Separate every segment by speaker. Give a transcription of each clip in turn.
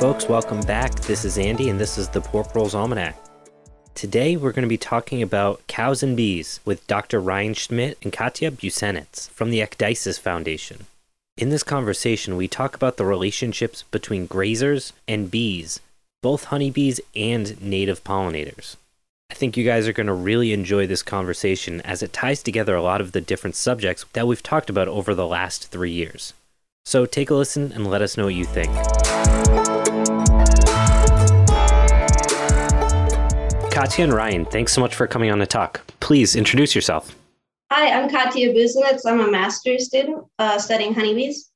Speaker 1: Folks, welcome back. This is Andy and this is the Poor Proles Almanac. Today we're going to be talking about cows and bees with Dr. Ryan Schmid and Katya Busenitz from the Ecdysis Foundation. In this conversation, we talk about the relationships between grazers and bees, both honeybees and native pollinators. I think you guys are going to really enjoy this conversation as it ties together a lot of the different subjects that we've talked about over the last three years. So take a listen and let us know what you think. Katya and Ryan, thanks so much for coming on the talk. Please introduce yourself.
Speaker 2: Hi, I'm Katya Busenitz. I'm a master's student uh, studying honeybees.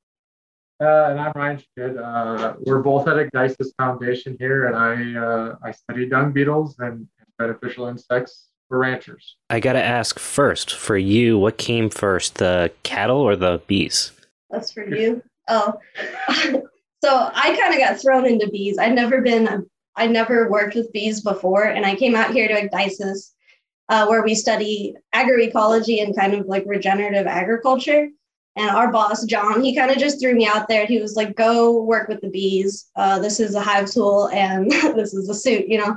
Speaker 3: Uh, and I'm Ryan Schmid. Uh, we're both at Ecdysis Foundation here, and I uh, I study dung beetles and beneficial insects for ranchers.
Speaker 1: I got to ask first for you, what came first, the cattle or the bees?
Speaker 2: That's for you. Oh, so I kind of got thrown into bees. I'd never been a I never worked with bees before, and I came out here to Ecdysis, uh, where we study agroecology and kind of like regenerative agriculture. And our boss, John, he kind of just threw me out there. He was like, go work with the bees. Uh, this is a hive tool and this is a suit, you know?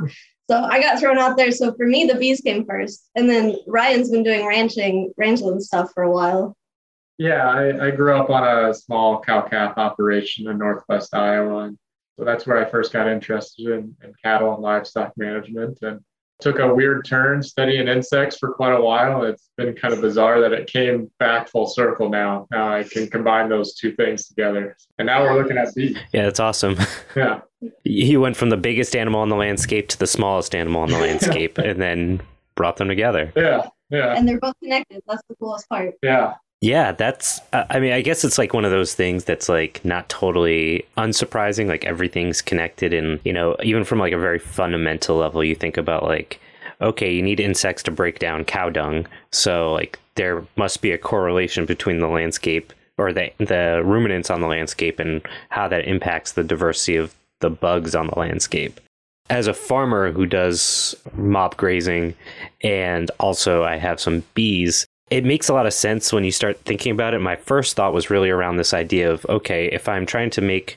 Speaker 2: So I got thrown out there. So for me, the bees came first. And then Ryan's been doing ranching, ranchland stuff for a while.
Speaker 3: Yeah, I, I grew up on a small cow calf operation in Northwest Iowa. And so that's where I first got interested in, in cattle and livestock management and took a weird turn studying insects for quite a while. It's been kind of bizarre that it came back full circle now. Now I can combine those two things together. And now we're looking at bees.
Speaker 1: Yeah, that's awesome.
Speaker 3: Yeah.
Speaker 1: He went from the biggest animal on the landscape to the smallest animal on the landscape and then brought them together.
Speaker 3: Yeah. Yeah.
Speaker 2: And they're both connected. That's the coolest part.
Speaker 3: Yeah.
Speaker 1: Yeah, that's. Uh, I mean, I guess it's like one of those things that's like not totally unsurprising. Like everything's connected, and you know, even from like a very fundamental level, you think about like, okay, you need insects to break down cow dung, so like there must be a correlation between the landscape or the the ruminants on the landscape and how that impacts the diversity of the bugs on the landscape as a farmer who does mob grazing and also I have some bees, it makes a lot of sense when you start thinking about it. My first thought was really around this idea of okay, if I'm trying to make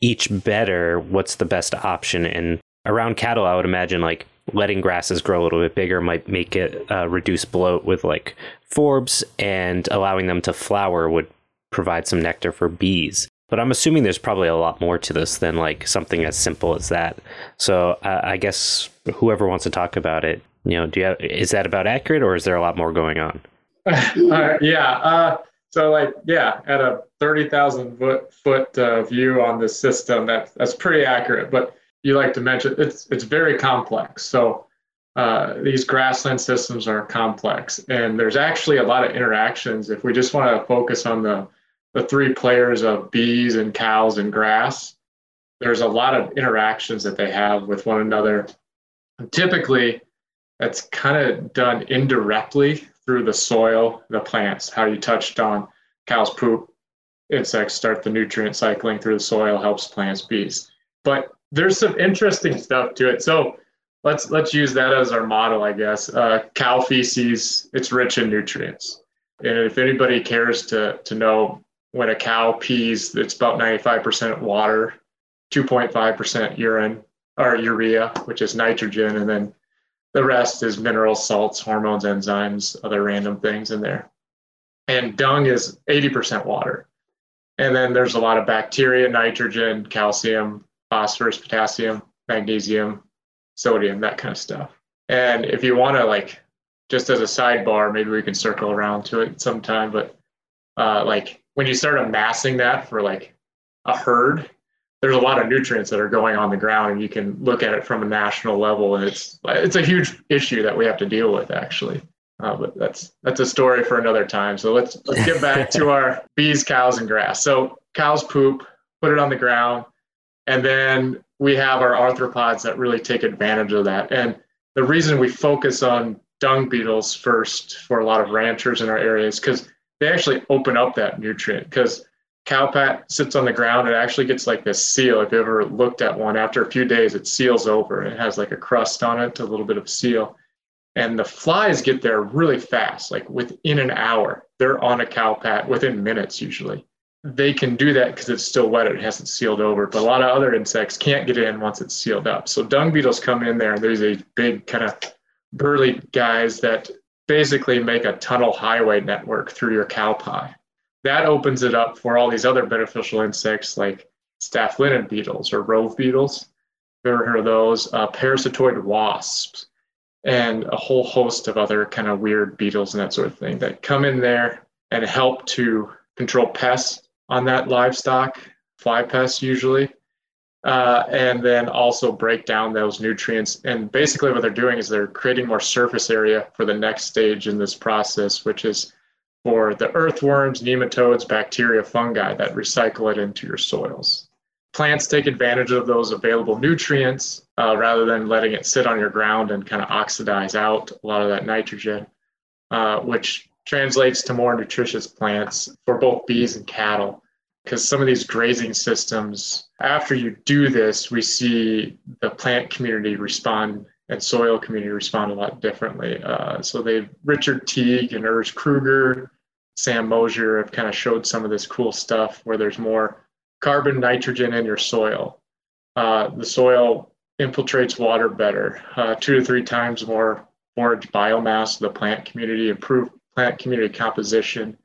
Speaker 1: each better, what's the best option? And around cattle, I would imagine like letting grasses grow a little bit bigger might make it uh, reduce bloat with like forbs, and allowing them to flower would provide some nectar for bees. But I'm assuming there's probably a lot more to this than like something as simple as that. So uh, I guess whoever wants to talk about it, you know, do you have, is that about accurate, or is there a lot more going on?
Speaker 3: yeah. Uh, so like, yeah, at a 30,000 foot, foot uh, view on this system, that, that's pretty accurate. But you like to mention it's, it's very complex. So uh, these grassland systems are complex and there's actually a lot of interactions. If we just want to focus on the, the three players of bees and cows and grass, there's a lot of interactions that they have with one another. And typically, that's kind of done indirectly through the soil, the plants, how you touched on cows poop, insects start the nutrient cycling through the soil, helps plants, bees. But there's some interesting stuff to it. So let's let's use that as our model, I guess. Uh, cow feces, it's rich in nutrients. And if anybody cares to to know when a cow pees, it's about 95% water, 2.5% urine or urea, which is nitrogen, and then the rest is minerals, salts, hormones, enzymes, other random things in there. And dung is 80% water. And then there's a lot of bacteria, nitrogen, calcium, phosphorus, potassium, magnesium, sodium, that kind of stuff. And if you want to, like, just as a sidebar, maybe we can circle around to it sometime, but uh, like when you start amassing that for like a herd, there's a lot of nutrients that are going on the ground and you can look at it from a national level and it's it's a huge issue that we have to deal with actually. Uh, but that's that's a story for another time. So let's let's get back to our bees cows and grass. So cows poop put it on the ground and then we have our arthropods that really take advantage of that. And the reason we focus on dung beetles first for a lot of ranchers in our areas because they actually open up that nutrient because cowpat sits on the ground it actually gets like this seal if you ever looked at one after a few days it seals over it has like a crust on it a little bit of seal and the flies get there really fast like within an hour they're on a cowpat within minutes usually they can do that because it's still wet, it hasn't sealed over. But a lot of other insects can't get in once it's sealed up. So dung beetles come in there, there's a big kind of burly guys that basically make a tunnel highway network through your cow pie. That opens it up for all these other beneficial insects like staphylinid beetles or rove beetles. You've ever heard of those? Uh, parasitoid wasps and a whole host of other kind of weird beetles and that sort of thing that come in there and help to control pests on that livestock, fly pests usually, uh, and then also break down those nutrients. And basically, what they're doing is they're creating more surface area for the next stage in this process, which is for the earthworms, nematodes, bacteria, fungi that recycle it into your soils. Plants take advantage of those available nutrients uh, rather than letting it sit on your ground and kind of oxidize out a lot of that nitrogen, uh, which translates to more nutritious plants for both bees and cattle. Because some of these grazing systems, after you do this, we see the plant community respond and soil community respond a lot differently. Uh, so they Richard Teague and Urs Kreuter, Sam Mosier have kind of showed some of this cool stuff where there's more carbon, nitrogen in your soil. Uh, the soil infiltrates water better, uh, two to three times more forage biomass the plant community, improved plant community composition,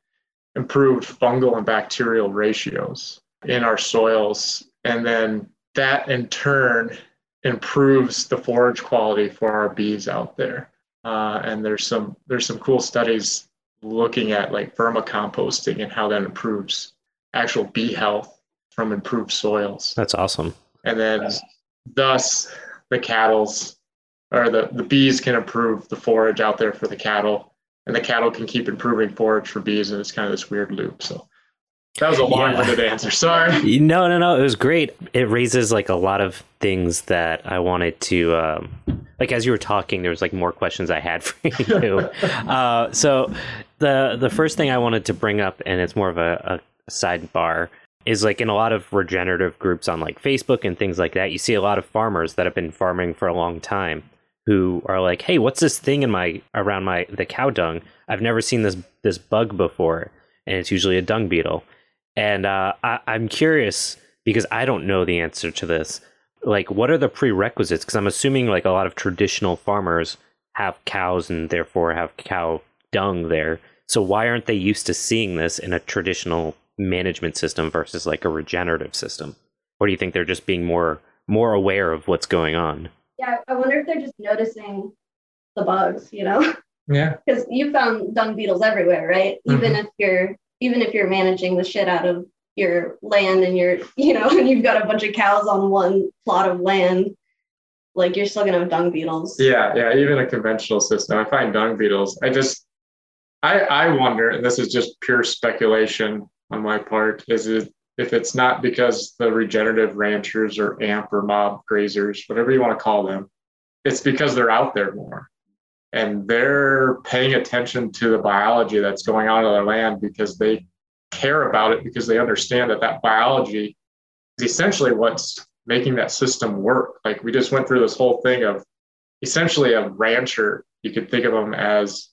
Speaker 3: improved fungal and bacterial ratios in our soils. And then that in turn improves the forage quality for our bees out there. Uh, and there's some there's some cool studies looking at like vermicomposting and how that improves actual bee health from improved soils.
Speaker 1: That's awesome.
Speaker 3: And then thus the cattle's or the, the bees can improve the forage out there for the cattle and the cattle can keep improving forage for bees and it's kind of this weird loop. So that was a long-winded yeah. answer. Sorry.
Speaker 1: No, no, no. It was great. It raises like a lot of things that I wanted to, um, like as you were talking, there was like more questions I had for you. uh, so the the first thing I wanted to bring up, and it's more of a, a sidebar, is like in a lot of regenerative groups on like Facebook and things like that, you see a lot of farmers that have been farming for a long time who are like, "Hey, what's this thing in my around my the cow dung? I've never seen this this bug before." And it's usually a dung beetle. And uh, I, I'm curious because I don't know the answer to this. Like, what are the prerequisites? Because I'm assuming like a lot of traditional farmers have cows and therefore have cow dung there. So why aren't they used to seeing this in a traditional management system versus like a regenerative system? Or do you think they're just being more more aware of what's going on?
Speaker 2: Yeah, I wonder if they're just noticing the bugs, you know?
Speaker 3: Yeah.
Speaker 2: Because you found dung beetles everywhere, right? Mm-hmm. Even if you're even if you're managing the shit out of your land and you're, you know, and you've got a bunch of cows on one plot of land, like you're still gonna have dung beetles.
Speaker 3: Yeah, yeah. Even a conventional system, I find dung beetles. I just I I wonder, and this is just pure speculation on my part, is it if it's not because the regenerative ranchers or AMP or mob grazers, whatever you want to call them, it's because they're out there more and they're paying attention to the biology that's going on in their land because they care about it because they understand that that biology is essentially what's making that system work. Like we just went through this whole thing of essentially a rancher, you could think of them as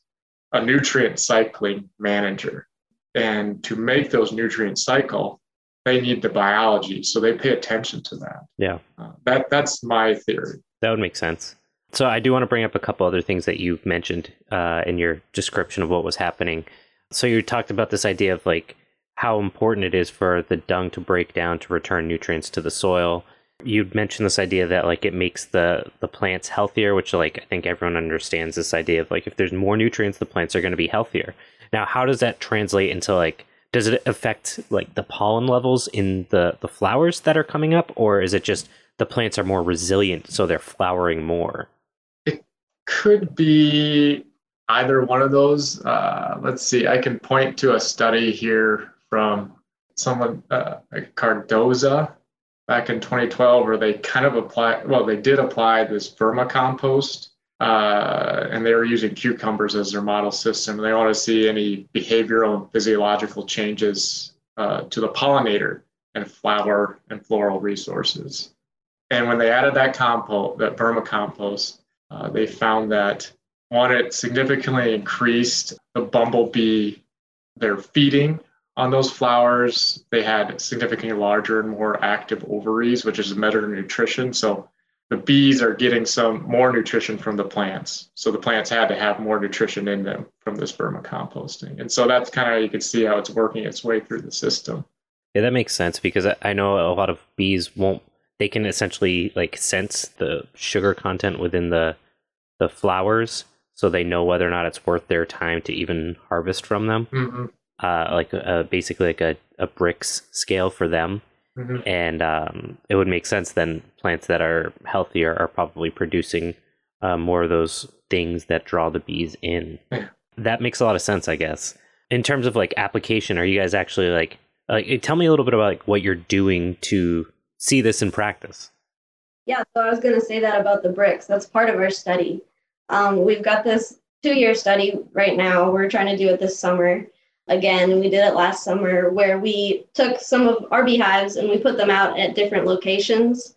Speaker 3: a nutrient cycling manager. And to make those nutrients cycle, they need the biology. So they pay attention to that.
Speaker 1: Yeah.
Speaker 3: Uh, that that's my theory.
Speaker 1: That would make sense. So I do want to bring up a couple other things that you've mentioned uh, in your description of what was happening. So you talked about this idea of like how important it is for the dung to break down to return nutrients to the soil. You mentioned this idea that like it makes the the plants healthier, which like I think everyone understands this idea of like if there's more nutrients, the plants are going to be healthier. Now, how does that translate into like does it affect like the pollen levels in the the flowers that are coming up, or is it just the plants are more resilient, so they're flowering more?
Speaker 3: Could be either one of those. Uh, let's see, I can point to a study here from someone, uh, Cardoza, back in 2012, where they kind of applied, well, they did apply this vermicompost, uh, and they were using cucumbers as their model system. They want to see any behavioral and physiological changes uh, to the pollinator and flower and floral resources. And when they added that compost, that vermicompost, uh, they found that one, it significantly increased the bumblebee, their feeding on those flowers, they had significantly larger and more active ovaries, which is a measure of nutrition. So the bees are getting some more nutrition from the plants. So the plants had to have more nutrition in them from this vermicomposting. And so that's kind of you can see how it's working its way through the system.
Speaker 1: Yeah, that makes sense because I know a lot of bees won't they can essentially like sense the sugar content within the the flowers so they know whether or not it's worth their time to even harvest from them.
Speaker 3: Mm-hmm.
Speaker 1: Uh, like uh, basically like a, a Brix scale for them.
Speaker 3: Mm-hmm.
Speaker 1: And um, it would make sense then plants that are healthier are probably producing uh, more of those things that draw the bees in.
Speaker 3: Yeah.
Speaker 1: That makes a lot of sense, I guess. In terms of like application, are you guys actually like, like tell me a little bit about like what you're doing to see this in practice?
Speaker 2: Yeah, so I was going to say that about the Brix. That's part of our study. Um, we've got this two year study right now. We're trying to do it this summer again. We did it last summer where we took some of our beehives and we put them out at different locations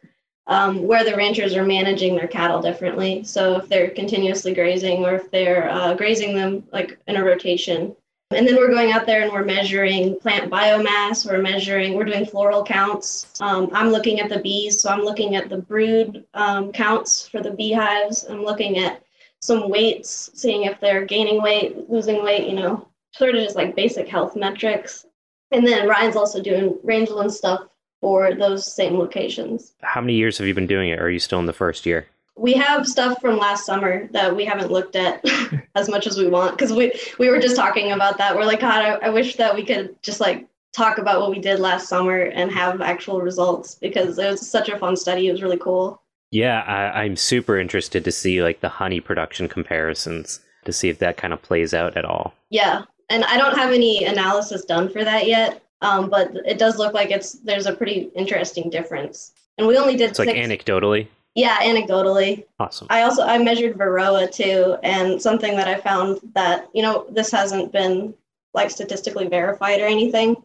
Speaker 2: um, where the ranchers are managing their cattle differently. So if they're continuously grazing or if they're uh, grazing them like in a rotation. And then we're going out there and we're measuring plant biomass. We're measuring, we're doing floral counts. Um, I'm looking at the bees. So I'm looking at the brood um, counts for the beehives. I'm looking at some weights, seeing if they're gaining weight, losing weight, you know, sort of just like basic health metrics. And then Ryan's also doing rangeland stuff for those same locations.
Speaker 1: How many years have you been doing it? Or are you still in the first year?
Speaker 2: We have stuff from last summer that we haven't looked at as much as we want because we we were just talking about that. We're like, God, I, I wish that we could just like talk about what we did last summer and have actual results because it was such a fun study. It was really cool.
Speaker 1: Yeah, I, I'm super interested to see like the honey production comparisons to see if that kind of plays out at all.
Speaker 2: Yeah, and I don't have any analysis done for that yet, um, but it does look like it's there's a pretty interesting difference. And we only did
Speaker 1: It's like anecdotally.
Speaker 2: Yeah, anecdotally.
Speaker 1: Awesome.
Speaker 2: I also I measured Varroa too, and something that I found that you know this hasn't been like statistically verified or anything,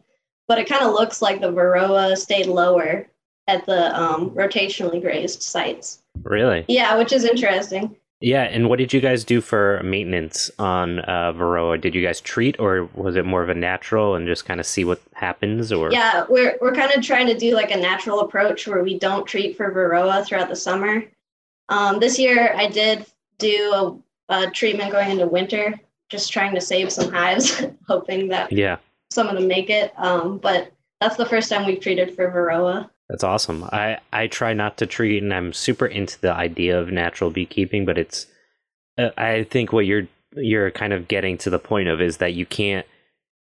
Speaker 2: but it kind of looks like the Varroa stayed lower at the um, rotationally grazed sites.
Speaker 1: Really?
Speaker 2: Yeah, which is interesting.
Speaker 1: Yeah, and what did you guys do for maintenance on uh, Varroa? Did you guys treat, or was it more of a natural and just kind of see what happens? Or
Speaker 2: Yeah, we're we're kind of trying to do like a natural approach where we don't treat for Varroa throughout the summer. Um, this year, I did do a, a treatment going into winter, just trying to save some hives, hoping that
Speaker 1: yeah,
Speaker 2: some of them make it. Um, but that's the first time we've treated for Varroa.
Speaker 1: That's awesome. I I try not to treat, and I'm super into the idea of natural beekeeping, but it's uh, I think what you're you're kind of getting to the point of is that you can't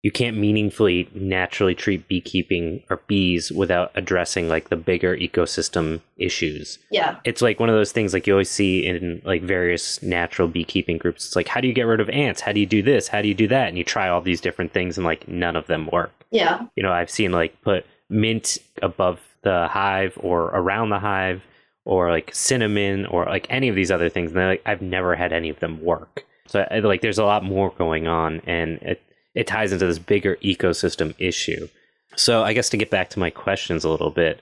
Speaker 1: you can't meaningfully naturally treat beekeeping or bees without addressing like the bigger ecosystem issues.
Speaker 2: Yeah,
Speaker 1: it's like one of those things like you always see in like various natural beekeeping groups. It's like, how do you get rid of ants? How do you do this? How do you do that? And you try all these different things and like none of them work.
Speaker 2: yeah,
Speaker 1: You know, I've seen like put mint above the hive or around the hive or like cinnamon or like any of these other things. And like, I've never had any of them work. So like there's a lot more going on and it, it ties into this bigger ecosystem issue. So I guess to get back to my questions a little bit,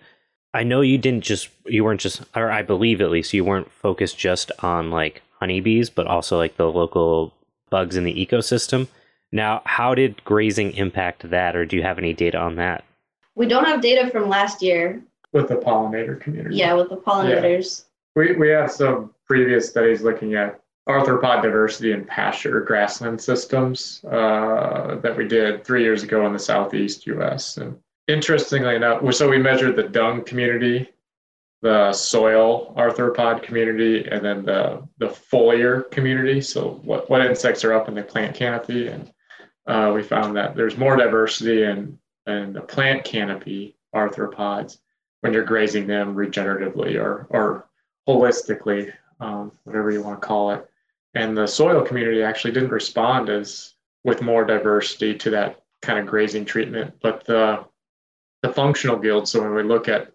Speaker 1: I know you didn't just you weren't just or I believe at least you weren't focused just on like honeybees, but also like the local bugs in the ecosystem. Now, how did grazing impact that, or do you have any data on that?
Speaker 2: We don't have data from last year.
Speaker 3: with the pollinator community.
Speaker 2: Yeah, with the pollinators.
Speaker 3: We, we have some previous studies looking at arthropod diversity in pasture grassland systems uh, that we did three years ago in the southeast US. And interestingly enough, so we measured the dung community, the soil arthropod community, and then the, the foliar community. So what, what insects are up in the plant canopy. And uh, we found that there's more diversity in, in the plant canopy arthropods when you're grazing them regeneratively or, or holistically, um, whatever you want to call it. And the soil community actually didn't respond as with more diversity to that kind of grazing treatment. But the the functional guilds, so when we look at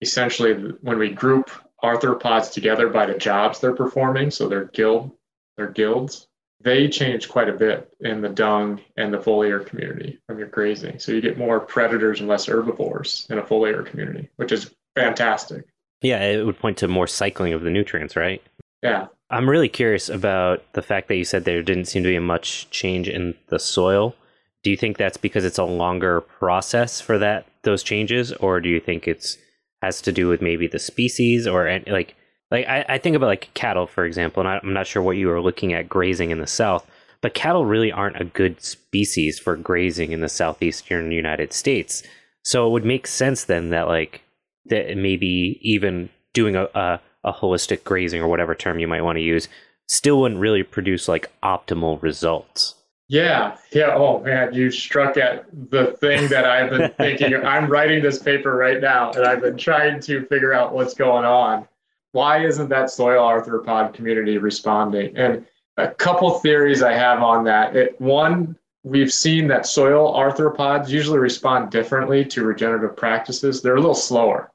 Speaker 3: essentially when we group arthropods together by the jobs they're performing, so their guild, their guilds, they change quite a bit in the dung and the foliar community from your grazing. So you get more predators and less herbivores in a foliar community, which is fantastic.
Speaker 1: Yeah, it would point to more cycling of the nutrients, right?
Speaker 3: Yeah.
Speaker 1: I'm really curious about the fact that you said there didn't seem to be much change in the soil. Do you think that's because it's a longer process for that those changes, or do you think it's has to do with maybe the species or like like I, I think about like cattle for example, and I, I'm not sure what you were looking at grazing in the south, but cattle really aren't a good species for grazing in the southeastern United States. So it would make sense then that like that maybe even doing a, a, a holistic grazing or whatever term you might want to use still wouldn't really produce like optimal results.
Speaker 3: Yeah, yeah. Oh man, you struck at the thing that I've been thinking. I'm writing this paper right now, and I've been trying to figure out what's going on. Why isn't that soil arthropod community responding? And a couple theories I have on that. It, one, we've seen that soil arthropods usually respond differently to regenerative practices. They're a little slower.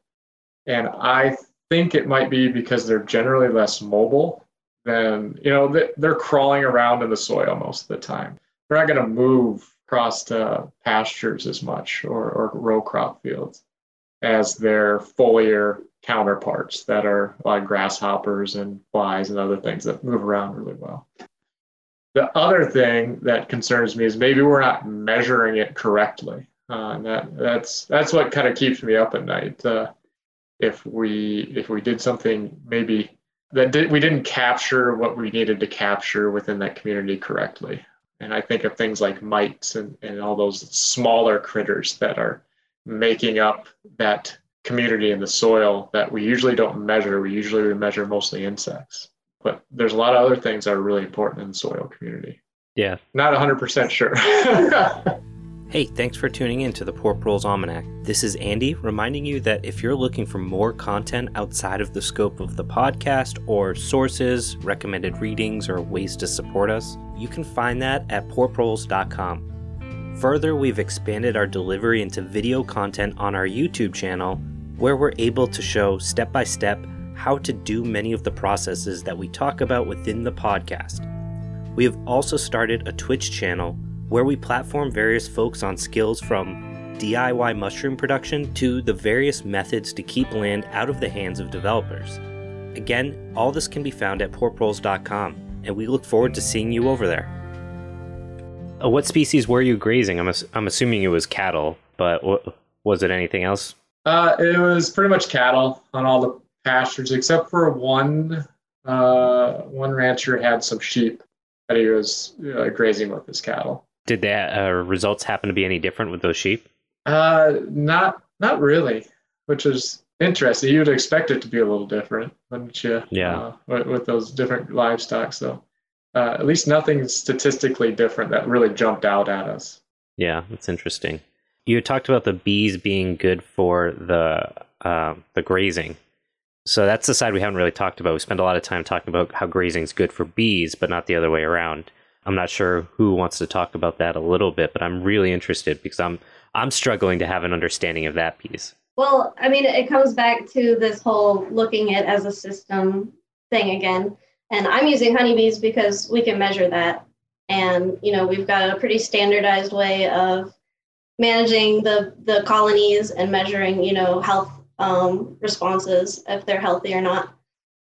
Speaker 3: And I think it might be because they're generally less mobile than, you know, they're crawling around in the soil most of the time they're not going to move across to pastures as much or, or row crop fields as their foliar counterparts that are like grasshoppers and flies and other things that move around really well. The other thing that concerns me is maybe we're not measuring it correctly, uh, and that that's that's what kind of keeps me up at night. Uh, if we if we did something maybe that did, we didn't capture what we needed to capture within that community correctly. And I think of things like mites and, and all those smaller critters that are making up that community in the soil that we usually don't measure. We usually measure mostly insects. But there's a lot of other things that are really important in the soil community.
Speaker 1: Yeah.
Speaker 3: Not 100% sure.
Speaker 1: Hey, thanks for tuning in to the Poor Proles Almanac. This is Andy reminding you that if you're looking for more content outside of the scope of the podcast or sources, recommended readings, or ways to support us, you can find that at poorproles.com. Further, we've expanded our delivery into video content on our YouTube channel where we're able to show step by step how to do many of the processes that we talk about within the podcast. We have also started a Twitch channel where we platform various folks on skills from DIY mushroom production to the various methods to keep land out of the hands of developers. Again, all this can be found at poorproles.com, and we look forward to seeing you over there. Uh, what species were you grazing? I'm, ass- I'm assuming it was cattle, but w- was it anything else?
Speaker 3: Uh, it was pretty much cattle on all the pastures, except for one. Uh, one rancher had some sheep that he was uh, grazing with his cattle.
Speaker 1: Did the uh, results happen to be any different with those sheep?
Speaker 3: Uh, not not really, which is interesting. You'd expect it to be a little different, wouldn't you?
Speaker 1: Yeah.
Speaker 3: Uh, with, with, those different livestock, so uh, at least nothing statistically different that really jumped out at us.
Speaker 1: Yeah, that's interesting. You talked about the bees being good for the uh, the grazing. So that's the side we haven't really talked about. We spend a lot of time talking about how grazing is good for bees, but not the other way around. I'm not sure who wants to talk about that a little bit, but I'm really interested because I'm I'm struggling to have an understanding of that piece.
Speaker 2: Well, I mean, it comes back to this whole looking at as a system thing again. And I'm using honeybees because we can measure that. And, you know, we've got a pretty standardized way of managing the, the colonies and measuring, you know, health um, responses, if they're healthy or not.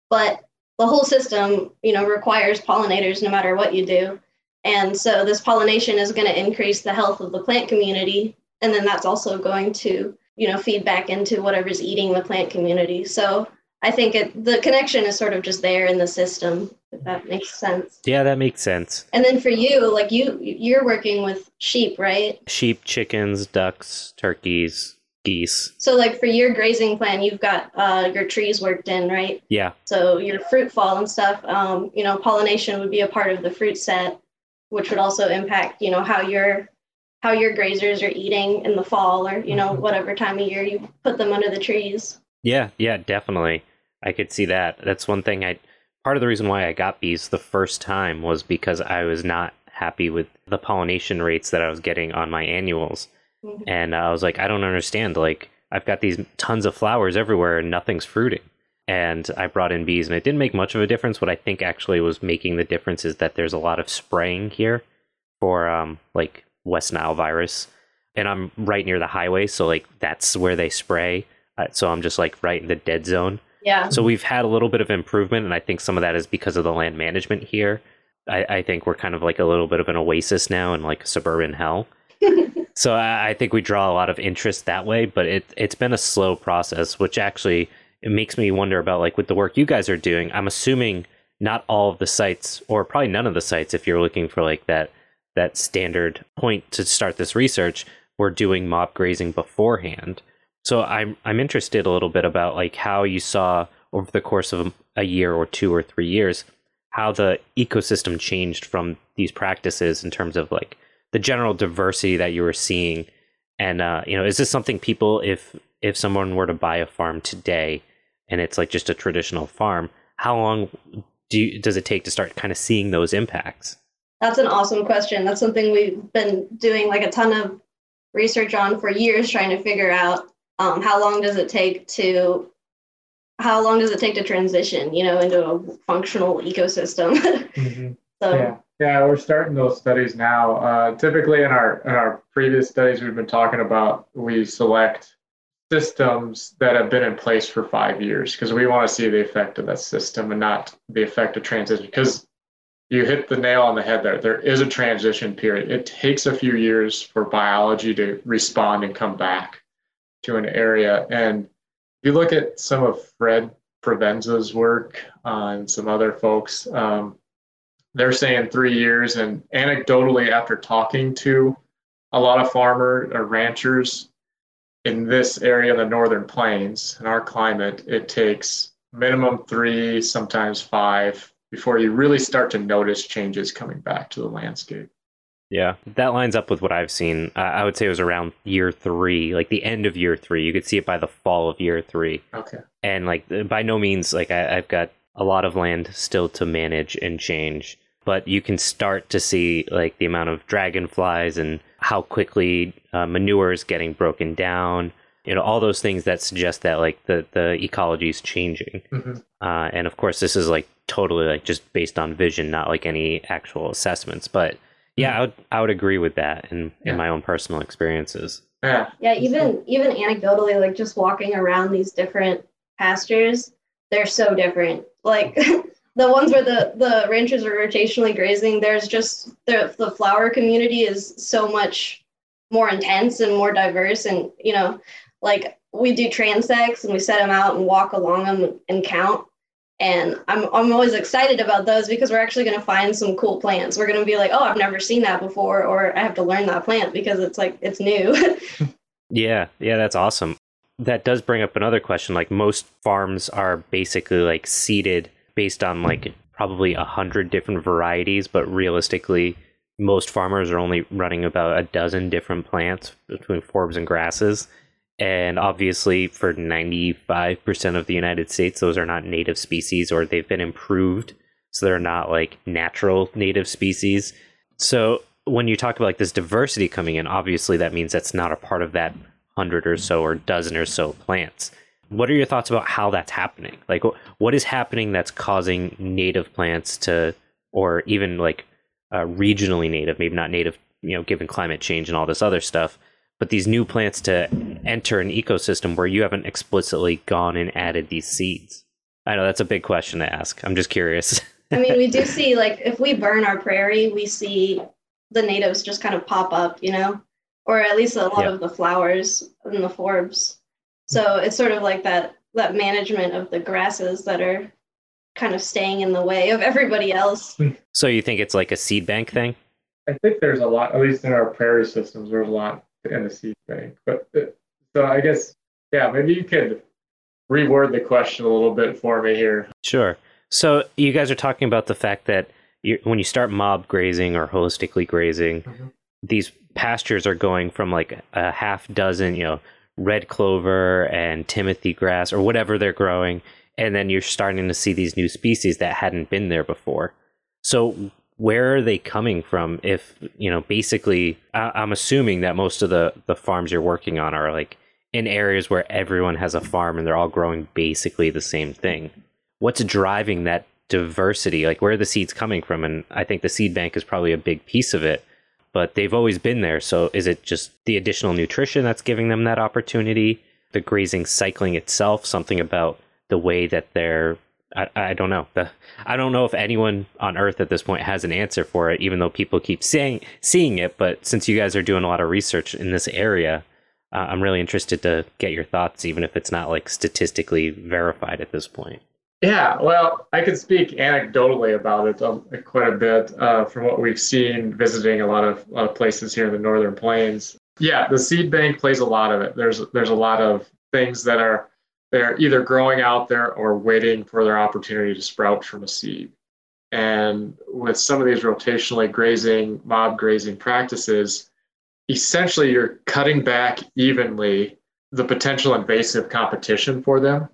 Speaker 2: But the whole system, you know, requires pollinators no matter what you do. And so this pollination is going to increase the health of the plant community. And then that's also going to, you know, feed back into whatever's eating the plant community. So I think it, the connection is sort of just there in the system, if that makes sense.
Speaker 1: Yeah, that makes sense.
Speaker 2: And then for you, like you, you're working with sheep, right?
Speaker 1: Sheep, chickens, ducks, turkeys, geese.
Speaker 2: So like for your grazing plan, you've got uh, your trees worked in, right?
Speaker 1: Yeah.
Speaker 2: So your fruit fall and stuff, um, you know, pollination would be a part of the fruit set which would also impact you know how your how your grazers are eating in the fall or you know mm-hmm. whatever time of year you put them under the trees
Speaker 1: yeah yeah definitely i could see that that's one thing i part of the reason why i got bees the first time was because i was not happy with the pollination rates that i was getting on my annuals mm-hmm. and i was like i don't understand like i've got these tons of flowers everywhere and nothing's fruiting and I brought in bees, and it didn't make much of a difference. What I think actually was making the difference is that there's a lot of spraying here for um, like West Nile virus, and I'm right near the highway, so like that's where they spray. Uh, so I'm just like right in the dead zone.
Speaker 2: Yeah.
Speaker 1: So we've had a little bit of improvement, and I think some of that is because of the land management here. I, I think we're kind of like a little bit of an oasis now in like suburban hell. So I, I think we draw a lot of interest that way, but it it's been a slow process, which actually it makes me wonder about like with the work you guys are doing. I'm assuming not all of the sites, or probably none of the sites, if you're looking for like that that standard point to start this research, were doing mob grazing beforehand. So I'm I'm interested a little bit about like how you saw over the course of a year or two or three years how the ecosystem changed from these practices in terms of like the general diversity that you were seeing. And uh, you know is this something people if if someone were to buy a farm today and it's like just a traditional farm how long do you, does it take to start kind of seeing those impacts?
Speaker 2: That's an awesome question. That's something we've been doing like a ton of research on for years trying to figure out um, how long does it take to how long does it take to transition you know into a functional ecosystem? Mm-hmm.
Speaker 3: so yeah. Yeah we're starting those studies now. Uh, typically in our in our previous studies we've been talking about we select systems that have been in place for five years because we want to see the effect of that system and not the effect of transition. Because you hit the nail on the head there. There is a transition period. It takes a few years for biology to respond and come back to an area and if you look at some of Fred Provenza's work uh, and some other folks, um, they're saying three years. And anecdotally, after talking to a lot of farmer or ranchers in this area in the northern plains, in our climate, it takes minimum three, sometimes five, before you really start to notice changes coming back to the landscape.
Speaker 1: Yeah, that lines up with what I've seen. Uh, I would say it was around year three, like the end of year three. You could see it by the fall of year three.
Speaker 3: Okay.
Speaker 1: And like, by no means, like I, I've got a lot of land still to manage and change, but you can start to see like the amount of dragonflies and how quickly uh, manure is getting broken down. You know, all those things that suggest that like the the ecology is changing. Mm-hmm. Uh, and of course, this is like totally like just based on vision, not like any actual assessments, but yeah, mm-hmm. I would I would agree with that in yeah. in my own personal experiences.
Speaker 3: Yeah.
Speaker 2: Yeah, even even anecdotally, like just walking around these different pastures, they're so different. Like the ones where the the ranchers are rotationally grazing, there's just the the flower community is so much more intense and more diverse, and you know, like we do transects and we set them out and walk along them and count and I'm, I'm always excited about those because we're actually going to find some cool plants. We're going to be like oh i've never seen that before or i have to learn that plant because it's like it's new.
Speaker 1: Yeah yeah that's awesome. That does bring up another question like most farms are basically like seeded based on like probably a hundred different varieties but realistically most farmers are only running about a dozen different plants between forbs and grasses and obviously, for 95% of the United States, those are not native species or they've been improved. So they're not like natural native species. So when you talk about like this diversity coming in, obviously that means that's not a part of that hundred or so or dozen or so plants. What are your thoughts about how that's happening? Like, what is happening that's causing native plants to, or even like uh, regionally native, maybe not native, you know, given climate change and all this other stuff, but these new plants to enter an ecosystem where you haven't explicitly gone and added these seeds? I know that's a big question to ask. I'm just curious.
Speaker 2: I mean, we do see like if we burn our prairie, we see the natives just kind of pop up, you know, or at least a lot of the flowers and the forbs. So it's sort of like that that management of the grasses that are kind of staying in the way of everybody else. Hmm.
Speaker 1: So you think it's like a seed bank thing?
Speaker 3: I think there's a lot, at least in our prairie systems, there's a lot in the seed bank. But uh, so I guess, yeah, maybe you could reword the question a little bit for me here.
Speaker 1: Sure. So you guys are talking about the fact that you, when you start mob grazing or holistically grazing, mm-hmm. these pastures are going from like a half dozen, you know, red clover and timothy grass or whatever they're growing, and then you're starting to see these new species that hadn't been there before. So where are they coming from if you know basically I, am assuming that most of the the farms you're working on are like in areas where everyone has a farm and they're all growing basically the same thing. What's driving that diversity? Like where are the seeds coming from? And i think the seed bank is probably a big piece of it but they've always been there. So is it just the additional nutrition that's giving them that opportunity? The grazing cycling itself something about the way that they're I, I don't know. The, I don't know if anyone on Earth at this point has an answer for it, even though people keep saying seeing it. But since you guys are doing a lot of research in this area, uh, I'm really interested to get your thoughts, even if it's not like statistically verified at this point.
Speaker 3: Yeah, well, I could speak anecdotally about it um, quite a bit uh, from what we've seen visiting a lot of a lot of places here in the Northern Plains. Yeah, the seed bank plays a lot of it. There's there's a lot of things that are they're either growing out there or waiting for their opportunity to sprout from a seed. And with some of these rotationally grazing, mob grazing practices, essentially you're cutting back evenly the potential invasive competition for them.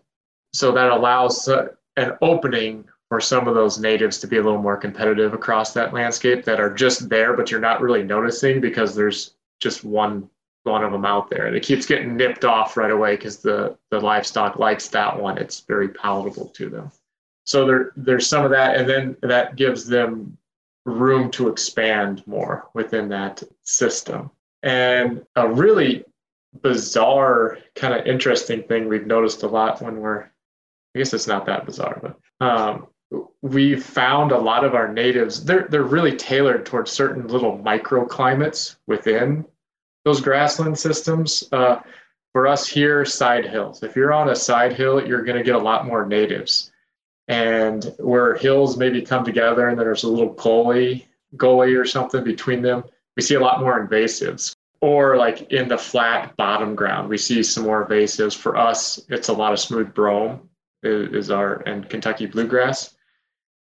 Speaker 3: So that allows an opening for some of those natives to be a little more competitive across that landscape that are just there, but you're not really noticing because there's just one one of them out there. And it keeps getting nipped off right away because the, the livestock likes that one. It's very palatable to them. So there, there's some of that. And then that gives them room to expand more within that system. And a really bizarre, kind of interesting thing we've noticed a lot when we're, I guess it's not that bizarre, but um, we found a lot of our natives, they're, they're really tailored towards certain little microclimates within those grassland systems. Uh, for us here, side hills. If you're on a side hill, you're going to get a lot more natives. And where hills maybe come together and there's a little gully, gully or something between them, we see a lot more invasives. Or like in the flat bottom ground, we see some more invasives. For us, it's a lot of smooth brome is our and Kentucky bluegrass.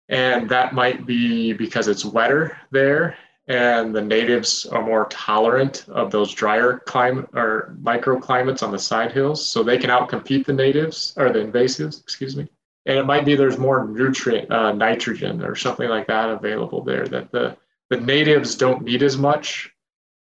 Speaker 3: And that might be because it's wetter there and the natives are more tolerant of those drier climate or microclimates on the side hills, so they can outcompete the natives or the invasives, excuse me. And it might be there's more nutrient, uh, nitrogen or something like that available there that the the natives don't need as much,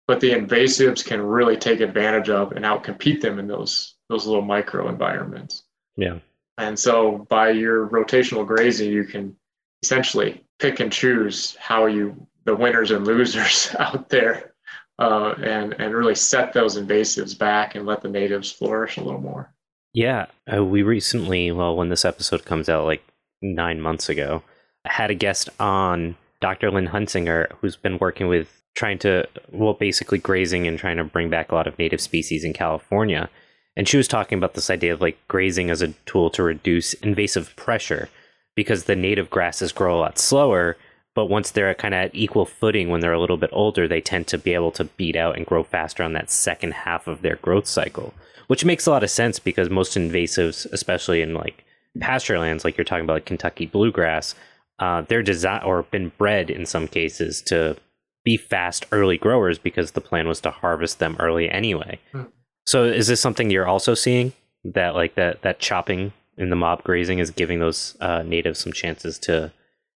Speaker 3: but the invasives can really take advantage of and outcompete them in those those little micro environments.
Speaker 1: Yeah.
Speaker 3: And so by your rotational grazing, you can essentially pick and choose how you the winners and losers out there uh, and and really set those invasives back and let the natives flourish a little more.
Speaker 1: Yeah, uh, we recently, well, when this episode comes out, like nine months ago, had a guest on Dr. Lynn Huntsinger, who's been working with trying to, well, basically grazing and trying to bring back a lot of native species in California. And she was talking about this idea of like grazing as a tool to reduce invasive pressure because the native grasses grow a lot slower but once they're kind of at equal footing when they're a little bit older they tend to be able to beat out and grow faster on that second half of their growth cycle which makes a lot of sense because most invasives especially in like pasture lands like you're talking about like kentucky bluegrass uh, they're designed or been bred in some cases to be fast early growers because the plan was to harvest them early anyway hmm. so is this something you're also seeing that like that that chopping in the mob grazing is giving those uh, natives some chances to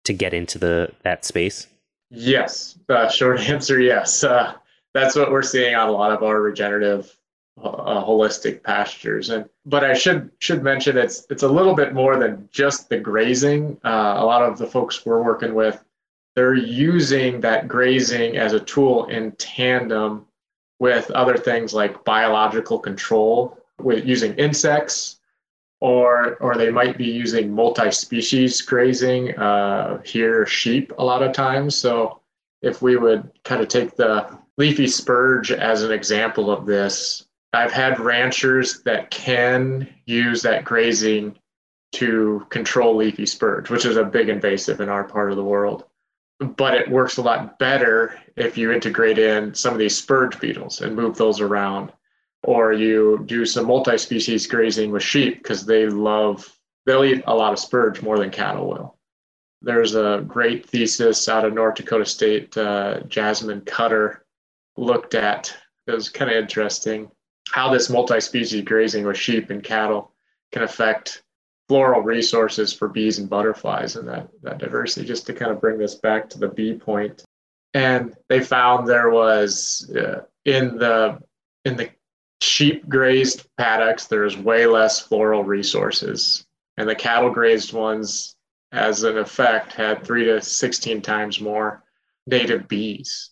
Speaker 1: to get into the that space?
Speaker 3: Yes. Uh, short answer, yes. Uh, that's what we're seeing on a lot of our regenerative, uh, holistic pastures. And but I should should mention it's it's a little bit more than just the grazing. Uh, a lot of the folks we're working with, they're using that grazing as a tool in tandem with other things like biological control, with using insects or or they might be using multi-species grazing uh, here sheep a lot of times. So if we would kind of take the leafy spurge as an example of this i've had ranchers that can use that grazing to control leafy spurge which is a big invasive in our part of the world. But it works a lot better if you integrate in some of these spurge beetles and move those around or you do some multi-species grazing with sheep because they love they'll eat a lot of spurge more than cattle will. There's a great thesis out of north dakota state uh, jasmine cutter looked at it was kind of interesting how this multi-species grazing with sheep and cattle can affect floral resources for bees and butterflies and that, that diversity just to kind of bring this back to the bee point. And they found there was uh, in the in the sheep grazed paddocks, there's way less floral resources. And the cattle grazed ones, as an effect, had three to 16 times more native bees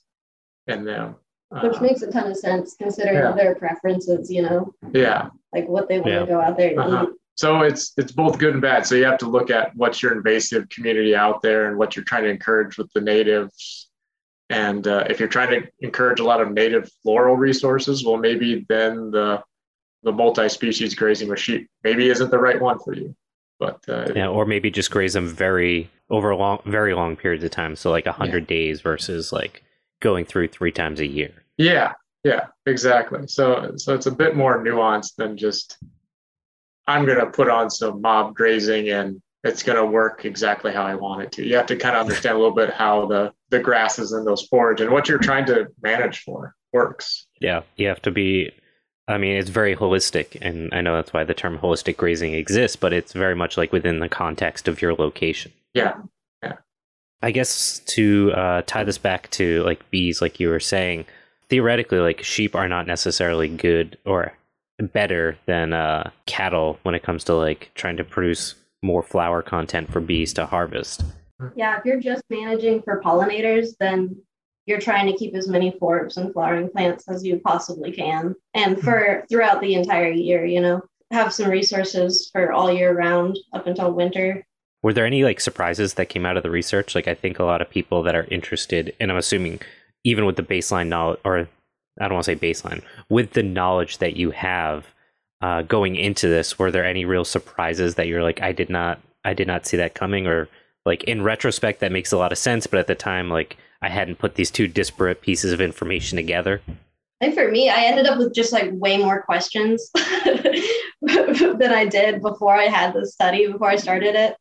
Speaker 3: in them.
Speaker 2: Which uh, makes a ton of sense considering yeah. their preferences, you know?
Speaker 3: Yeah.
Speaker 2: Like what they want yeah. to go out there and uh-huh. eat.
Speaker 3: so it's it's both good and bad. So you have to look at what's your invasive community out there and what you're trying to encourage with the natives. And uh, if you're trying to encourage a lot of native floral resources, well, maybe then the the multi-species grazing with sheep maybe isn't the right one for you. But uh,
Speaker 1: yeah, or maybe just graze them very over long, very long periods of time. So like a hundred yeah. days versus like going through three times a year.
Speaker 3: Yeah, yeah, exactly. So so it's a bit more nuanced than just I'm going to put on some mob grazing and it's going to work exactly how I want it to. You have to kind of understand a little bit how the the grasses and those forage and what you're trying to manage for works.
Speaker 1: Yeah, you have to be I mean, it's very holistic, and I know that's why the term holistic grazing exists, but it's very much like within the context of your location.
Speaker 3: Yeah. Yeah.
Speaker 1: I guess to uh, tie this back to like bees, like you were saying, theoretically, like sheep are not necessarily good or better than uh, cattle when it comes to like trying to produce more flower content for bees to harvest.
Speaker 2: Yeah, if you're just managing for pollinators, then you're trying to keep as many forbs and flowering plants as you possibly can. And for throughout the entire year you know have some resources for all year round up until winter.
Speaker 1: Were there any like surprises that came out of the research? Like i think a lot of people that are interested and i'm assuming even with the baseline knowledge or i don't want to say baseline with the knowledge that you have uh, going into this were there any real surprises that you're like i did not i did not see that coming or like in retrospect that makes a lot of sense but at the time like I hadn't put these two disparate pieces of information together.
Speaker 2: Think for me, I ended up with just like way more questions than I did before I had the study, before I started it.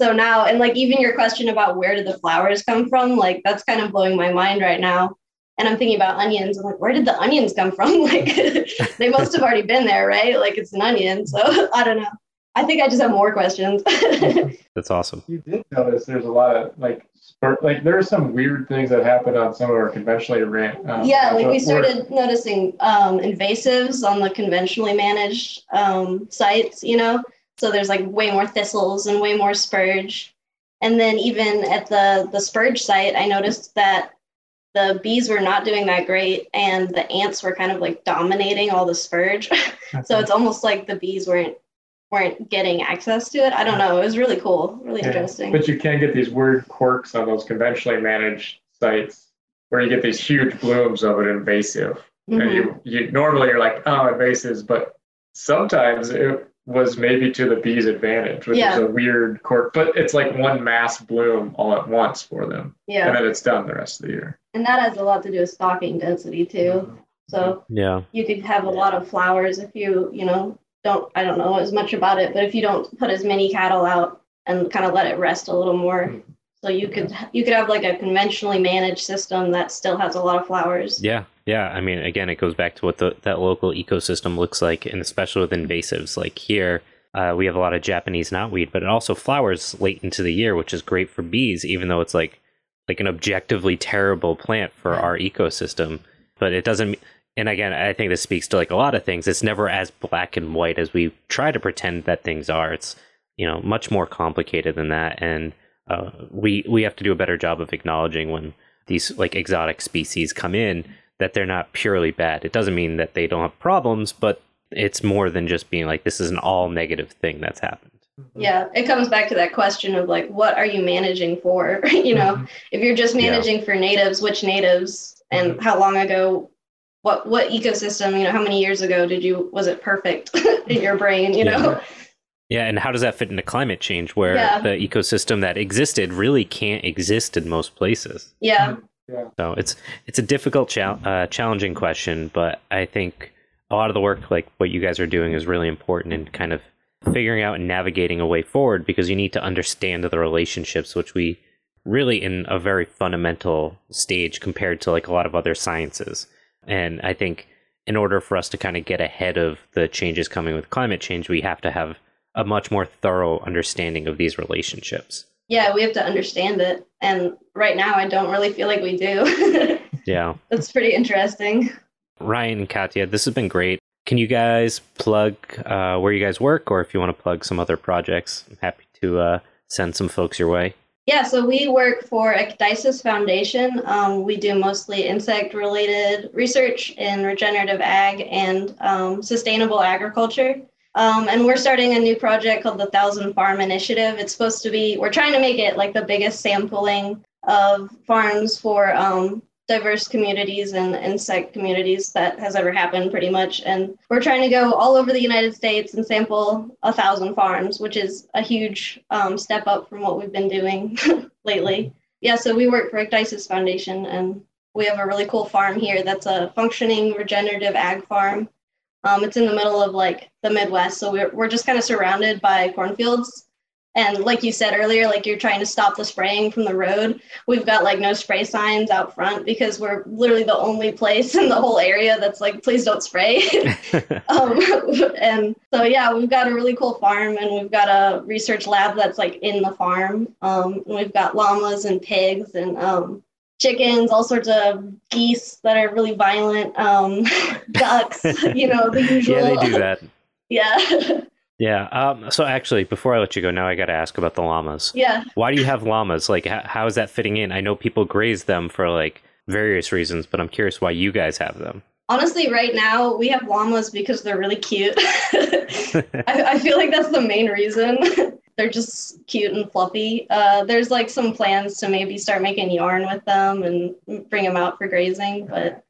Speaker 2: So now, and like even your question about where did the flowers come from, like that's kind of blowing my mind right now. And I'm thinking about onions. I'm like, where did the onions come from? Like, they must have already been there, right? Like, it's an onion. So I don't know. I think I just have more questions.
Speaker 1: That's awesome.
Speaker 3: You did notice there's a lot of like like there are some weird things that happen on some of our conventionally ran.
Speaker 2: Um, yeah, like we started noticing um, invasives on the conventionally managed um, sites. You know, so there's like way more thistles and way more spurge. And then even at the the spurge site, I noticed that the bees were not doing that great, and the ants were kind of like dominating all the spurge. so it's almost like the bees weren't weren't getting access to it. I don't know. It was really cool, really yeah. interesting.
Speaker 3: But you can get these weird quirks on those conventionally managed sites where you get these huge blooms of an invasive. Mm-hmm. And you, you normally you're like, oh, invasives, but sometimes it was maybe to the bee's advantage, which yeah. is a weird quirk. But it's like one mass bloom all at once for them. Yeah. And then it's done the rest of the year.
Speaker 2: And that has a lot to do with stocking density too. Mm-hmm. So
Speaker 1: yeah,
Speaker 2: you could have a lot of flowers if you, you know, don't I don't know as much about it, but if you don't put as many cattle out and kind of let it rest a little more, hmm. so you could you could have like a conventionally managed system that still has a lot of flowers.
Speaker 1: Yeah, yeah. I mean, again, it goes back to what the, that local ecosystem looks like, and especially with invasives. Like here, uh, we have a lot of Japanese knotweed, but it also flowers late into the year, which is great for bees, even though it's like like an objectively terrible plant for our ecosystem. But it doesn't and again, I think this speaks to like a lot of things. It's never as black and white as we try to pretend that things are. It's you know much more complicated than that, and uh, we we have to do a better job of acknowledging when these like exotic species come in that they're not purely bad. It doesn't mean that they don't have problems, but it's more than just being like this is an all negative thing that's happened.
Speaker 2: Yeah, it comes back to that question of like, what are you managing for? you know, mm-hmm. if you're just managing yeah. for natives, which natives, and mm-hmm. how long ago what what ecosystem you know how many years ago did you was it perfect in your brain you yeah. know
Speaker 1: yeah and how does that fit into climate change where yeah. the ecosystem that existed really can't exist in most places
Speaker 2: yeah,
Speaker 3: yeah.
Speaker 1: so it's it's a difficult cha- uh, challenging question but i think a lot of the work like what you guys are doing is really important in kind of figuring out and navigating a way forward because you need to understand the relationships which we really in a very fundamental stage compared to like a lot of other sciences and I think in order for us to kind of get ahead of the changes coming with climate change, we have to have a much more thorough understanding of these relationships.
Speaker 2: Yeah, we have to understand it. And right now, I don't really feel like we do.
Speaker 1: yeah.
Speaker 2: That's pretty interesting.
Speaker 1: Ryan and Katya, this has been great. Can you guys plug uh, where you guys work, or if you want to plug some other projects, I'm happy to uh, send some folks your way.
Speaker 2: Yeah, so we work for Ecdysis Foundation. Um, we do mostly insect related research in regenerative ag and um, sustainable agriculture. Um, and we're starting a new project called the Thousand Farm Initiative. It's supposed to be, we're trying to make it like the biggest sampling of farms for um, diverse communities and insect communities that has ever happened pretty much. And we're trying to go all over the united states and sample a thousand farms which is a huge um, step up from what we've been doing lately. Yeah so we work for ecdysis foundation and we have a really cool farm here that's a functioning regenerative ag farm um, it's in the middle of like the midwest so we're, we're just kind of surrounded by cornfields and like you said earlier, like you're trying to stop the spraying from the road. We've got like no spray signs out front because we're literally the only place in the whole area that's like, please don't spray. um, and so, yeah, we've got a really cool farm and we've got a research lab that's like in the farm. Um, we've got llamas and pigs and um, chickens, all sorts of geese that are really violent, um, ducks, you know, the usual.
Speaker 1: Yeah, they do that.
Speaker 2: yeah.
Speaker 1: Yeah. Um, so actually, before I let you go, now I got to ask about the llamas.
Speaker 2: Yeah.
Speaker 1: Why do you have llamas? Like, how, how is that fitting in? I know people graze them for like various reasons, but I'm curious why you guys have them.
Speaker 2: Honestly, right now we have llamas because they're really cute. I, I, feel like that's the main reason. They're just cute and fluffy. Uh, there's like some plans to maybe start making yarn with them and bring them out for grazing, but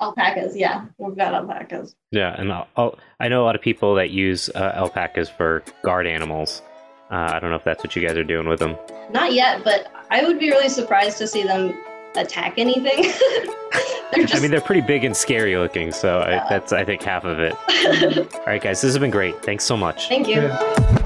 Speaker 2: alpacas yeah we've got alpacas.
Speaker 1: Yeah and I'll, I'll, i know a lot of people that use uh, alpacas for guard animals. Uh, i don't know if that's what you guys are doing with them
Speaker 2: not yet but i would be really surprised to see them attack anything.
Speaker 1: Just... i mean they're pretty big and scary looking so yeah. I, that's i think half of it. All right guys this has been great. Thanks so much.
Speaker 2: Thank you. Yeah.